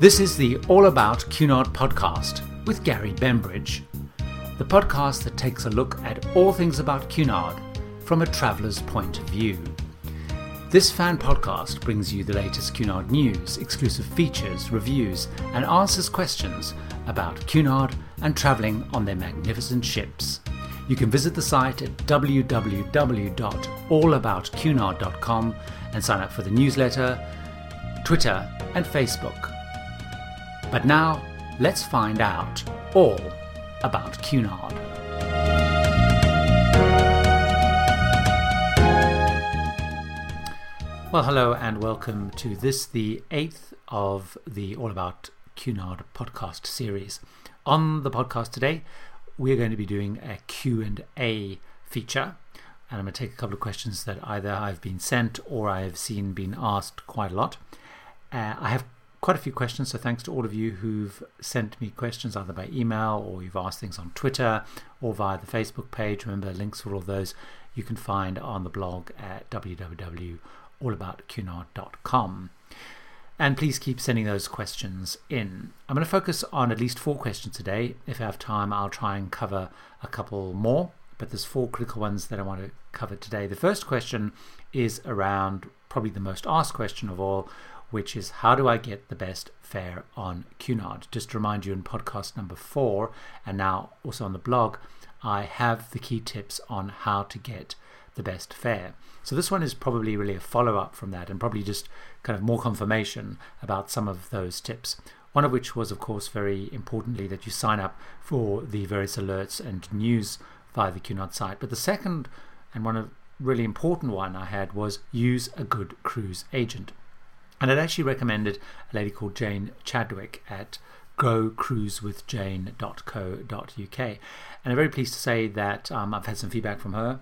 This is the All About Cunard podcast with Gary Bembridge, the podcast that takes a look at all things about Cunard from a traveller's point of view. This fan podcast brings you the latest Cunard news, exclusive features, reviews, and answers questions about Cunard and travelling on their magnificent ships. You can visit the site at www.allaboutcunard.com and sign up for the newsletter, Twitter, and Facebook. But now, let's find out all about Cunard. Well, hello and welcome to this, the eighth of the All About Cunard podcast series. On the podcast today, we're going to be doing a Q&A feature and I'm going to take a couple of questions that either I've been sent or I have seen being asked quite a lot. Uh, I have quite a few questions. So thanks to all of you who've sent me questions either by email or you've asked things on Twitter or via the Facebook page. Remember, links for all those you can find on the blog at www.allaboutcunard.com. And please keep sending those questions in. I'm going to focus on at least four questions today. If I have time, I'll try and cover a couple more, but there's four critical ones that I want to cover today. The first question is around probably the most asked question of all, which is how do I get the best fare on Cunard? Just to remind you, in podcast number four, and now also on the blog, I have the key tips on how to get the best fare. So this one is probably really a follow up from that, and probably just kind of more confirmation about some of those tips. One of which was, of course, very importantly, that you sign up for the various alerts and news via the Cunard site. But the second and one of really important one I had was use a good cruise agent. And I'd actually recommended a lady called Jane Chadwick at gocruisewithjane.co.uk. And I'm very pleased to say that um, I've had some feedback from her,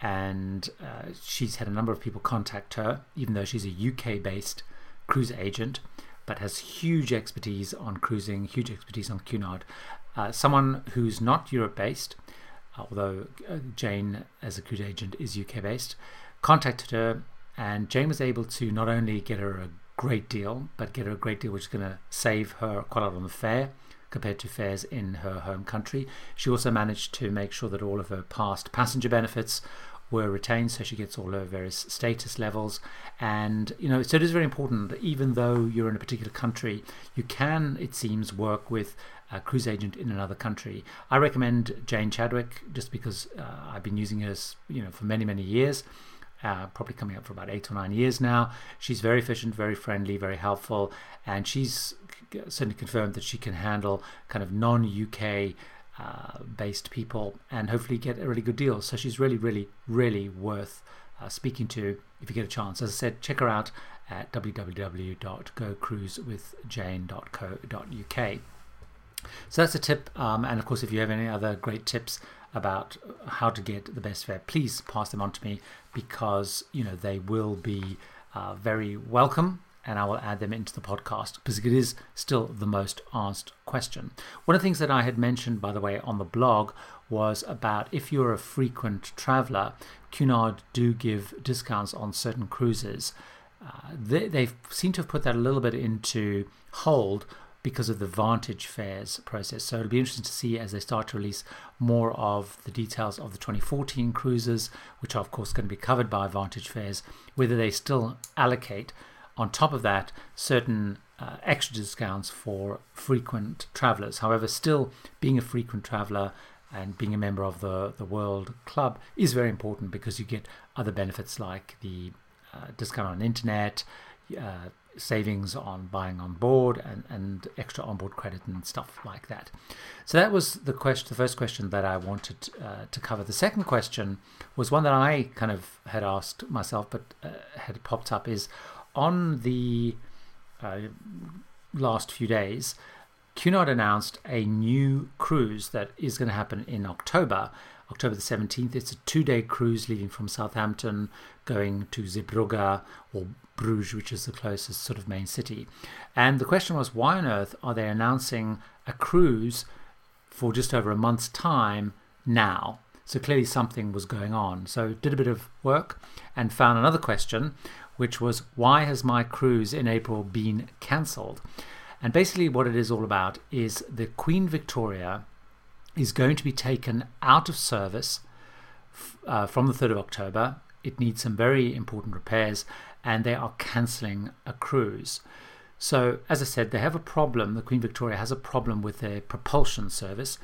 and uh, she's had a number of people contact her, even though she's a UK based cruise agent, but has huge expertise on cruising, huge expertise on Cunard. Uh, someone who's not Europe based, although uh, Jane, as a cruise agent, is UK based, contacted her and Jane was able to not only get her a great deal, but get her a great deal which is going to save her quite a lot on the fare compared to fares in her home country. She also managed to make sure that all of her past passenger benefits were retained, so she gets all her various status levels. And, you know, so it is very important that even though you're in a particular country, you can, it seems, work with a cruise agent in another country. I recommend Jane Chadwick just because uh, I've been using her, you know, for many, many years uh, probably coming up for about eight or nine years now. She's very efficient, very friendly, very helpful, and she's certainly confirmed that she can handle kind of non UK uh, based people and hopefully get a really good deal. So she's really, really, really worth uh, speaking to if you get a chance. As I said, check her out at www.gocruisewithjane.co.uk. So that's a tip. Um, and of course, if you have any other great tips about how to get the best fare, please pass them on to me because you know they will be uh, very welcome and I will add them into the podcast because it is still the most asked question. One of the things that I had mentioned, by the way, on the blog was about if you're a frequent traveler, Cunard do give discounts on certain cruises. Uh, they, they seem to have put that a little bit into hold because of the Vantage fares process. So it'll be interesting to see as they start to release more of the details of the 2014 cruises, which are of course going to be covered by Vantage fares, whether they still allocate on top of that certain uh, extra discounts for frequent travelers. However, still being a frequent traveler and being a member of the, the World Club is very important because you get other benefits like the uh, discount on internet, uh, savings on buying on board and, and extra onboard credit and stuff like that. So that was the question, the first question that I wanted uh, to cover. The second question was one that I kind of had asked myself, but uh, had popped up is on the uh, last few days. Cunard announced a new cruise that is going to happen in October, October the 17th. It's a two day cruise leaving from Southampton, going to Zeebrugge or Bruges, which is the closest sort of main city. And the question was, why on earth are they announcing a cruise for just over a month's time now? So clearly something was going on. So did a bit of work and found another question, which was, why has my cruise in April been cancelled? And basically, what it is all about is the Queen Victoria is going to be taken out of service uh, from the 3rd of October. It needs some very important repairs, and they are cancelling a cruise. So, as I said, they have a problem. The Queen Victoria has a problem with their propulsion service,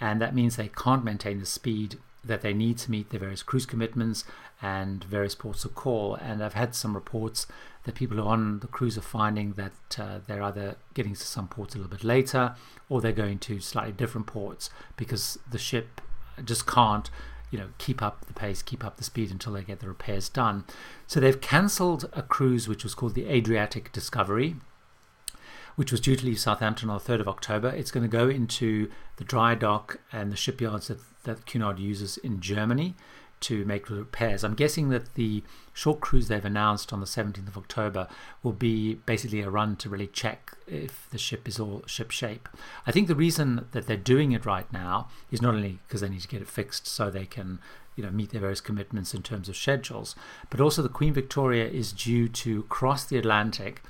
and that means they can't maintain the speed that they need to meet their various cruise commitments and various ports of call. And I've had some reports that people who are on the cruise are finding that uh, they're either getting to some ports a little bit later or they're going to slightly different ports because the ship just can't you know keep up the pace keep up the speed until they get the repairs done so they've cancelled a cruise which was called the adriatic discovery which was due to leave Southampton on the 3rd of October. It's going to go into the dry dock and the shipyards that, that Cunard uses in Germany to make repairs. I'm guessing that the short cruise they've announced on the 17th of October will be basically a run to really check if the ship is all ship shape. I think the reason that they're doing it right now is not only because they need to get it fixed so they can you know meet their various commitments in terms of schedules, but also the Queen Victoria is due to cross the Atlantic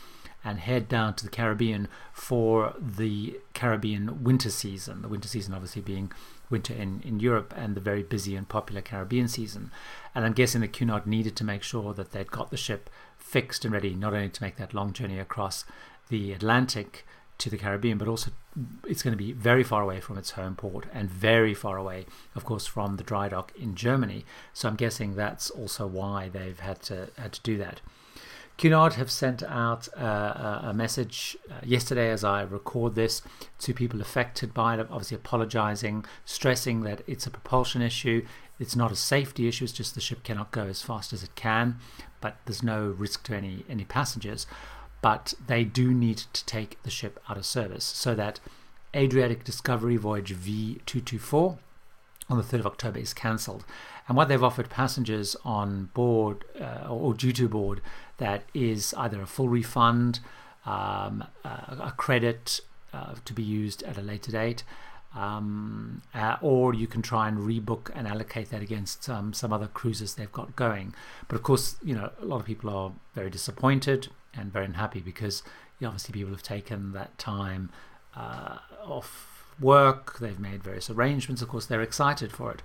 and head down to the Caribbean for the Caribbean winter season. The winter season, obviously, being winter in, in Europe and the very busy and popular Caribbean season. And I'm guessing that Cunard needed to make sure that they'd got the ship fixed and ready, not only to make that long journey across the Atlantic to the Caribbean, but also it's going to be very far away from its home port and very far away, of course, from the dry dock in Germany. So I'm guessing that's also why they've had to had to do that. Cunard have sent out uh, a message uh, yesterday as I record this to people affected by it, obviously apologizing, stressing that it's a propulsion issue. It's not a safety issue, it's just the ship cannot go as fast as it can, but there's no risk to any, any passengers. But they do need to take the ship out of service so that Adriatic Discovery Voyage V224 on the 3rd of October is cancelled. And what they've offered passengers on board uh, or due to board that is either a full refund, um, a credit uh, to be used at a later date, um, uh, or you can try and rebook and allocate that against um, some other cruises they've got going. But of course, you know, a lot of people are very disappointed and very unhappy because obviously people have taken that time uh, off work, they've made various arrangements, of course, they're excited for it.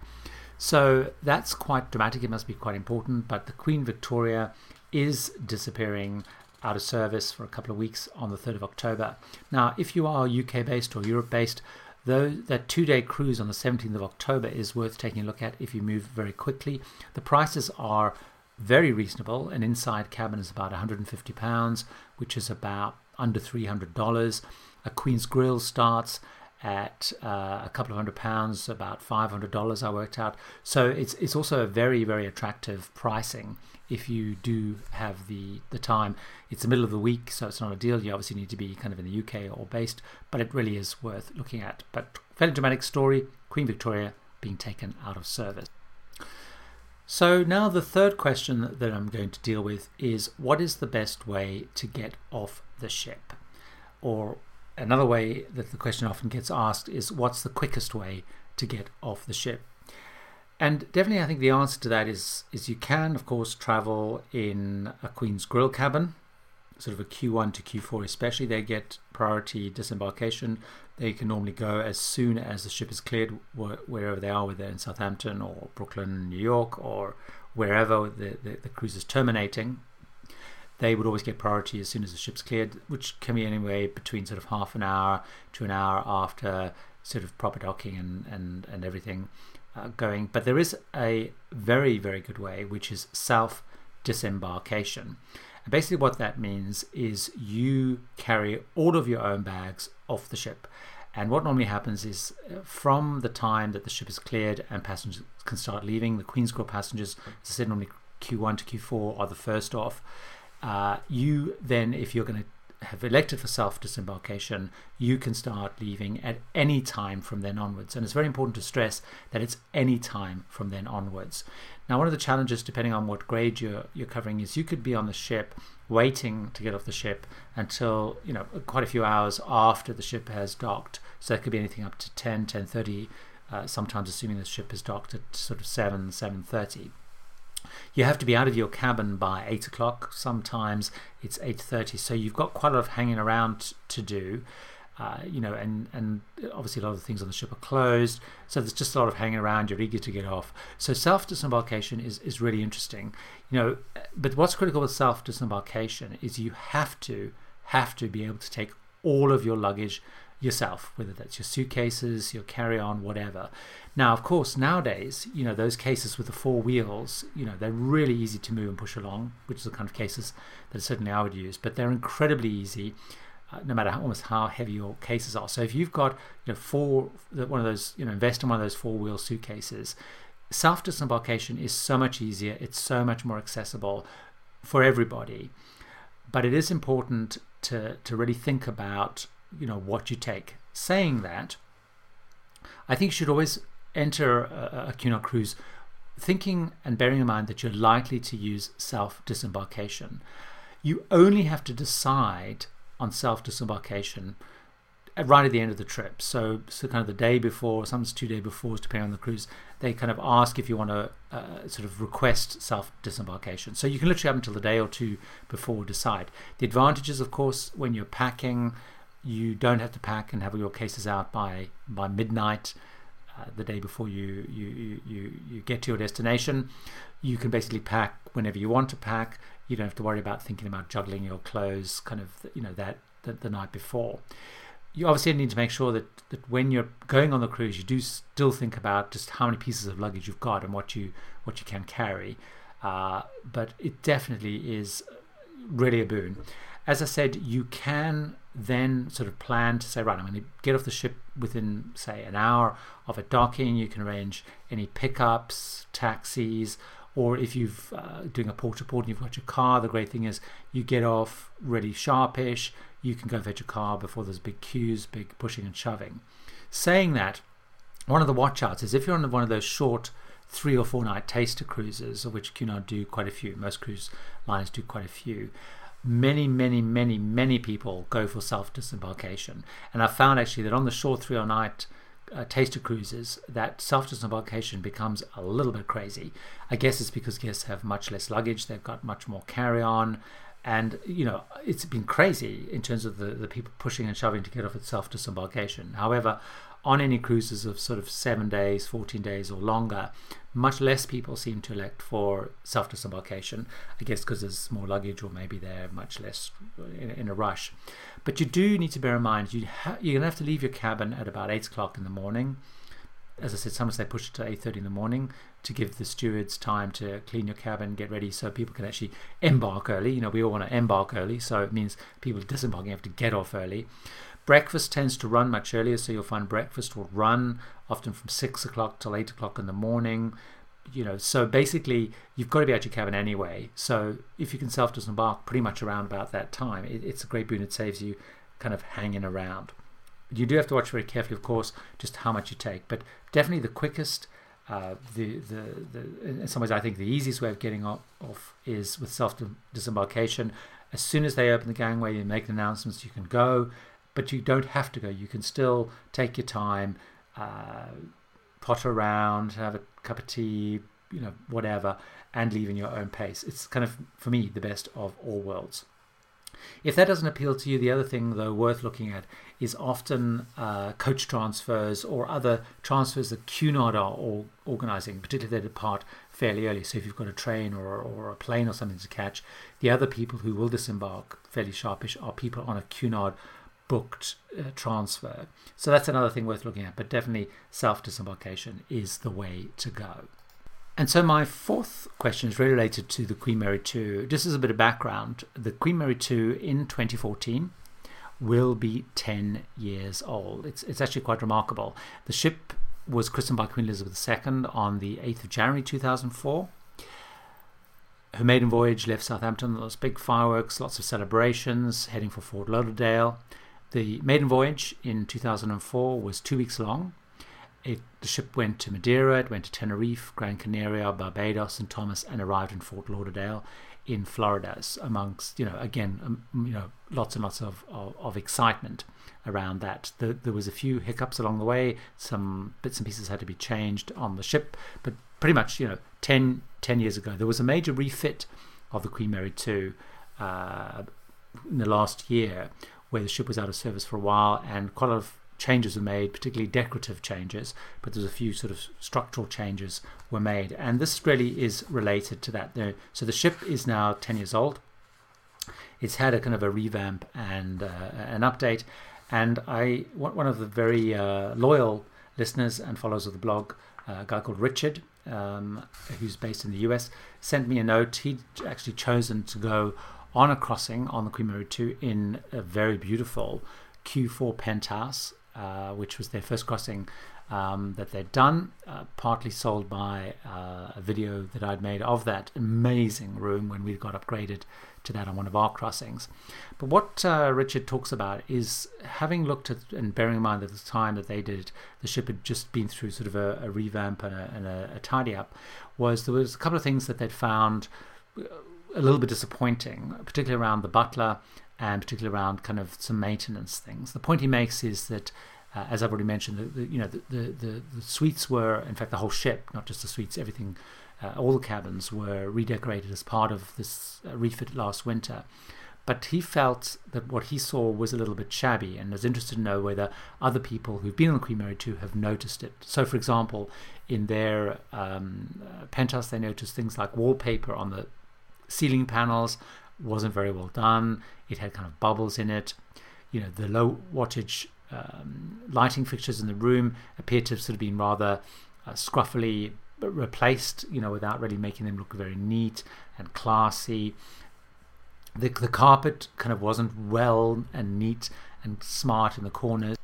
So that's quite dramatic, it must be quite important. But the Queen Victoria is disappearing out of service for a couple of weeks on the 3rd of October. Now, if you are UK based or Europe based, though that two day cruise on the 17th of October is worth taking a look at if you move very quickly. The prices are very reasonable. An inside cabin is about £150, which is about under $300. A Queen's Grill starts at uh, a couple of hundred pounds, about five hundred dollars. I worked out. So it's it's also a very very attractive pricing if you do have the the time. It's the middle of the week, so it's not a deal. You obviously need to be kind of in the UK or based, but it really is worth looking at. But fairly dramatic story: Queen Victoria being taken out of service. So now the third question that I'm going to deal with is what is the best way to get off the ship, or another way that the question often gets asked is what's the quickest way to get off the ship? And definitely, I think the answer to that is is you can, of course, travel in a Queen's Grill cabin, sort of a Q1 to Q4, especially. They get priority disembarkation. They can normally go as soon as the ship is cleared, wherever they are, whether in Southampton or Brooklyn, New York, or wherever the, the, the cruise is terminating they would always get priority as soon as the ship's cleared, which can be anywhere between sort of half an hour to an hour after sort of proper docking and, and, and everything uh, going. But there is a very, very good way, which is self disembarkation. And basically, what that means is you carry all of your own bags off the ship. And what normally happens is uh, from the time that the ship is cleared and passengers can start leaving, the Queen's Grill passengers, as I said, normally Q1 to Q4 are the first off. Uh, you then, if you're going to have elected for self disembarkation, you can start leaving at any time from then onwards. And it's very important to stress that it's any time from then onwards. Now, one of the challenges, depending on what grade you're, you're covering, is you could be on the ship waiting to get off the ship until you know quite a few hours after the ship has docked. So that could be anything up to 10, 10.30, uh, sometimes assuming the ship is docked at sort of 7, 7.30. You have to be out of your cabin by eight o'clock. Sometimes it's eight thirty. So you've got quite a lot of hanging around to do. Uh, you know, and and obviously a lot of the things on the ship are closed, so there's just a lot of hanging around. You're eager to get off. So self disembarkation is is really interesting. You know, but what's critical with self disembarkation is you have to have to be able to take all of your luggage yourself, whether that's your suitcases, your carry on, whatever. Now, of course, nowadays, you know, those cases with the four wheels, you know, they're really easy to move and push along, which is the kind of cases that certainly I would use, but they're incredibly easy. Uh, no matter how, almost how heavy your cases are. So if you've got you know four one of those you know invest in one of those four wheel suitcases, self disembarkation is so much easier. It's so much more accessible for everybody. But it is important to to really think about you know what you take. Saying that, I think you should always enter a, a Cunard cruise thinking and bearing in mind that you're likely to use self disembarkation. You only have to decide on self disembarkation right at the end of the trip. So, so kind of the day before, sometimes two days before, depending on the cruise, they kind of ask if you want to uh, sort of request self disembarkation. So you can literally have until the day or two before decide. The advantages, of course, when you're packing, you don't have to pack and have all your cases out by by midnight. Uh, the day before you, you you you get to your destination, you can basically pack whenever you want to pack. You don't have to worry about thinking about juggling your clothes, kind of you know that the, the night before. You obviously need to make sure that, that when you're going on the cruise, you do still think about just how many pieces of luggage you've got and what you what you can carry. Uh, but it definitely is really a boon. As I said, you can then sort of plan to say, right, I'm going to get off the ship within, say, an hour of a docking. You can arrange any pickups, taxis, or if you're uh, doing a port to port and you've got your car, the great thing is you get off really sharpish. You can go fetch your car before there's big queues, big pushing and shoving. Saying that, one of the watchouts is if you're on one of those short three or four night taster cruises, of which Cunard do quite a few, most cruise lines do quite a few many, many, many, many people go for self disembarkation. And I found actually that on the short three or night uh, taster cruises, that self disembarkation becomes a little bit crazy. I guess it's because guests have much less luggage, they've got much more carry on. And you know it's been crazy in terms of the, the people pushing and shoving to get off at self disembarkation. However, on any cruises of sort of seven days, 14 days, or longer, much less people seem to elect for self disembarkation. I guess because there's more luggage, or maybe they're much less in, in a rush. But you do need to bear in mind you ha- you're going to have to leave your cabin at about 8 o'clock in the morning. As I said, sometimes they push it to 8.30 in the morning to give the stewards time to clean your cabin, get ready so people can actually embark early. You know, we all want to embark early, so it means people disembarking have to get off early. Breakfast tends to run much earlier, so you'll find breakfast will run often from six o'clock till eight o'clock in the morning. You know, so basically you've got to be at your cabin anyway. So if you can self disembark pretty much around about that time, it, it's a great boon. It saves you kind of hanging around. You do have to watch very carefully, of course, just how much you take. But definitely the quickest, uh, the, the the in some ways I think the easiest way of getting off, is with self disembarkation. As soon as they open the gangway you make the announcements, you can go but you don't have to go. You can still take your time, uh, potter around, have a cup of tea, you know, whatever, and leave in your own pace. It's kind of, for me, the best of all worlds. If that doesn't appeal to you, the other thing, though, worth looking at is often uh, coach transfers or other transfers that Cunard are all organizing, particularly they depart fairly early. So if you've got a train or, or a plane or something to catch, the other people who will disembark fairly sharpish are people on a Cunard booked uh, transfer. So that's another thing worth looking at, but definitely self disembarkation is the way to go. And so my fourth question is really related to the Queen Mary 2. Just as a bit of background, the Queen Mary 2 in 2014 will be 10 years old. It's, it's actually quite remarkable. The ship was christened by Queen Elizabeth II on the 8th of January 2004. Her maiden voyage left Southampton. There was big fireworks, lots of celebrations, heading for Fort Lauderdale. The maiden voyage in 2004 was two weeks long. It, the ship went to Madeira, it went to Tenerife, Gran Canaria, Barbados, and Thomas, and arrived in Fort Lauderdale in Florida. Amongst you know, again, um, you know, lots and lots of, of, of excitement around that. The, there was a few hiccups along the way. Some bits and pieces had to be changed on the ship, but pretty much, you know, 10 10 years ago. There was a major refit of the Queen Mary 2 uh, in the last year where the ship was out of service for a while and quite a lot of changes were made, particularly decorative changes, but there's a few sort of structural changes were made. And this really is related to that. So the ship is now 10 years old. It's had a kind of a revamp and uh, an update. And I, one of the very uh, loyal listeners and followers of the blog, uh, a guy called Richard, um, who's based in the US, sent me a note. He'd actually chosen to go on a crossing on the Queen Mary 2 in a very beautiful Q4 penthouse, uh, which was their first crossing um, that they'd done, uh, partly sold by uh, a video that I'd made of that amazing room when we got upgraded to that on one of our crossings. But what uh, Richard talks about is having looked at and bearing in mind at the time that they did it, the ship had just been through sort of a, a revamp and, a, and a, a tidy up, was there was a couple of things that they'd found a little bit disappointing, particularly around the butler and particularly around kind of some maintenance things. The point he makes is that, uh, as I've already mentioned, the, the you know the, the, the, suites were, in fact, the whole ship, not just the suites, everything, uh, all the cabins were redecorated as part of this uh, refit last winter. But he felt that what he saw was a little bit shabby and was interested to know whether other people who've been on the Queen Mary 2 have noticed it. So, for example, in their um, uh, penthouse, they noticed things like wallpaper on the ceiling panels wasn't very well done. It had kind of bubbles in it. You know, the low wattage um, lighting fixtures in the room appeared to have sort of been rather uh, scruffily replaced, you know, without really making them look very neat and classy. The, the carpet kind of wasn't well and neat and smart in the corners.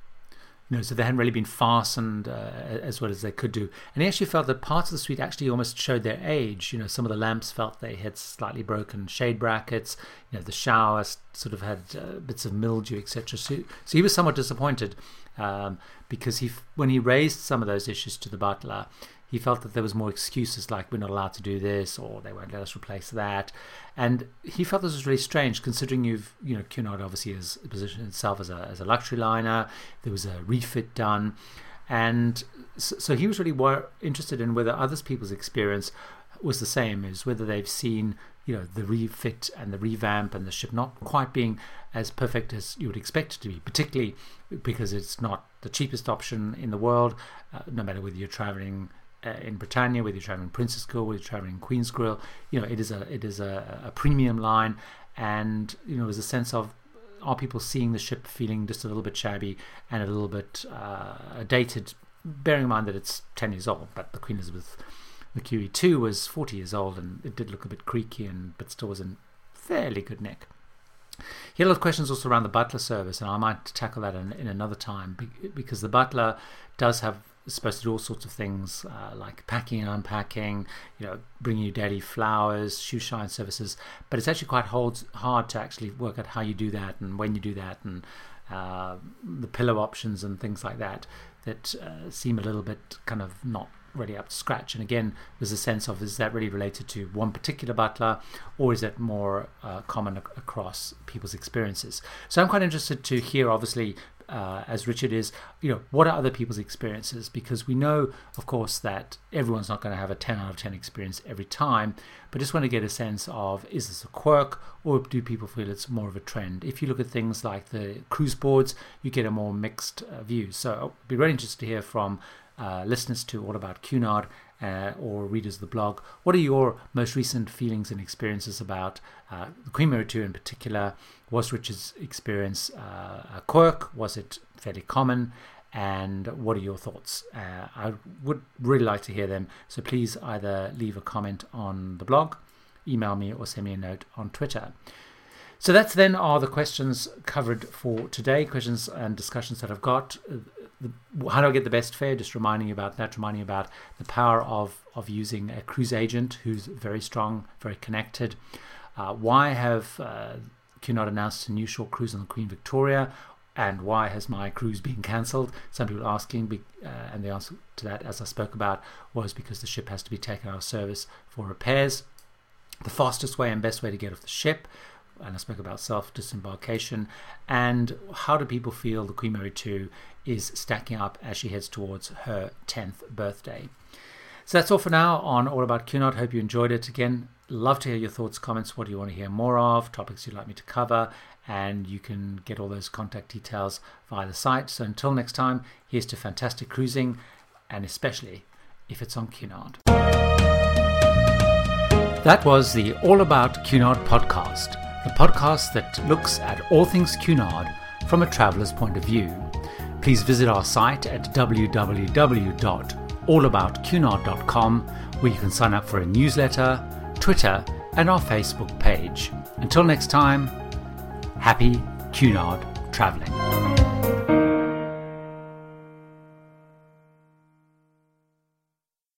Know, so they hadn't really been fastened uh, as well as they could do. And he actually felt that parts of the suite actually almost showed their age. You know, some of the lamps felt they had slightly broken shade brackets. You know, the shower sort of had uh, bits of mildew, etc. So, so he was somewhat disappointed um, because he, when he raised some of those issues to the butler, he felt that there was more excuses like we're not allowed to do this or they won't let us replace that. And he felt this was really strange considering you've you know Cunard obviously has positioned itself as a, as a luxury liner. There was a refit done. And so, so he was really more interested in whether other people's experience was the same is whether they've seen you know the refit and the revamp and the ship not quite being as perfect as you would expect it to be particularly because it's not the cheapest option in the world uh, no matter whether you're traveling uh, in Britannia, whether you're traveling Princess Grill, whether you're traveling Queen's Grill, you know, it is a it is a, a premium line, and you know, there's a sense of are people seeing the ship feeling just a little bit shabby and a little bit uh, dated, bearing in mind that it's 10 years old, but the Queen Elizabeth the QE2 was 40 years old and it did look a bit creaky and but still was in fairly good nick. He had a lot of questions also around the butler service, and I might tackle that in, in another time because the butler does have supposed to do all sorts of things uh, like packing and unpacking, you know, bringing you daily flowers, shoe shine services. But it's actually quite holds, hard to actually work out how you do that and when you do that and uh, the pillow options and things like that that uh, seem a little bit kind of not really up to scratch. And again, there's a sense of is that really related to one particular butler or is it more uh, common ac- across people's experiences? So I'm quite interested to hear, obviously, uh, as Richard is, you know, what are other people's experiences? Because we know, of course, that everyone's not going to have a 10 out of 10 experience every time, but just want to get a sense of is this a quirk or do people feel it's more of a trend? If you look at things like the cruise boards, you get a more mixed uh, view. So I'd be really interested to hear from uh, listeners to All About Cunard uh, or readers of the blog. What are your most recent feelings and experiences about uh, the Queen Mary 2 in particular? Was Richard's experience uh, a quirk? Was it fairly common? And what are your thoughts? Uh, I would really like to hear them. So please either leave a comment on the blog, email me, or send me a note on Twitter. So that's then are the questions covered for today, questions and discussions that I've got the, how do I get the best fare? Just reminding you about that, reminding you about the power of, of using a cruise agent who's very strong, very connected. Uh, why have uh, Cunard announced a new short cruise on the Queen Victoria? And why has my cruise been cancelled? Some people are asking, uh, and the answer to that, as I spoke about, was because the ship has to be taken out of service for repairs. The fastest way and best way to get off the ship and I spoke about self disembarkation, and how do people feel the Queen Mary 2 is stacking up as she heads towards her 10th birthday. So that's all for now on All About Cunard. Hope you enjoyed it. Again, love to hear your thoughts, comments. What do you want to hear more of? Topics you'd like me to cover? And you can get all those contact details via the site. So until next time, here's to fantastic cruising, and especially if it's on Cunard. That was the All About Cunard podcast, the podcast that looks at all things Cunard from a traveller's point of view. Please visit our site at www.allaboutcunard.com where you can sign up for a newsletter, Twitter, and our Facebook page. Until next time, happy Cunard travelling.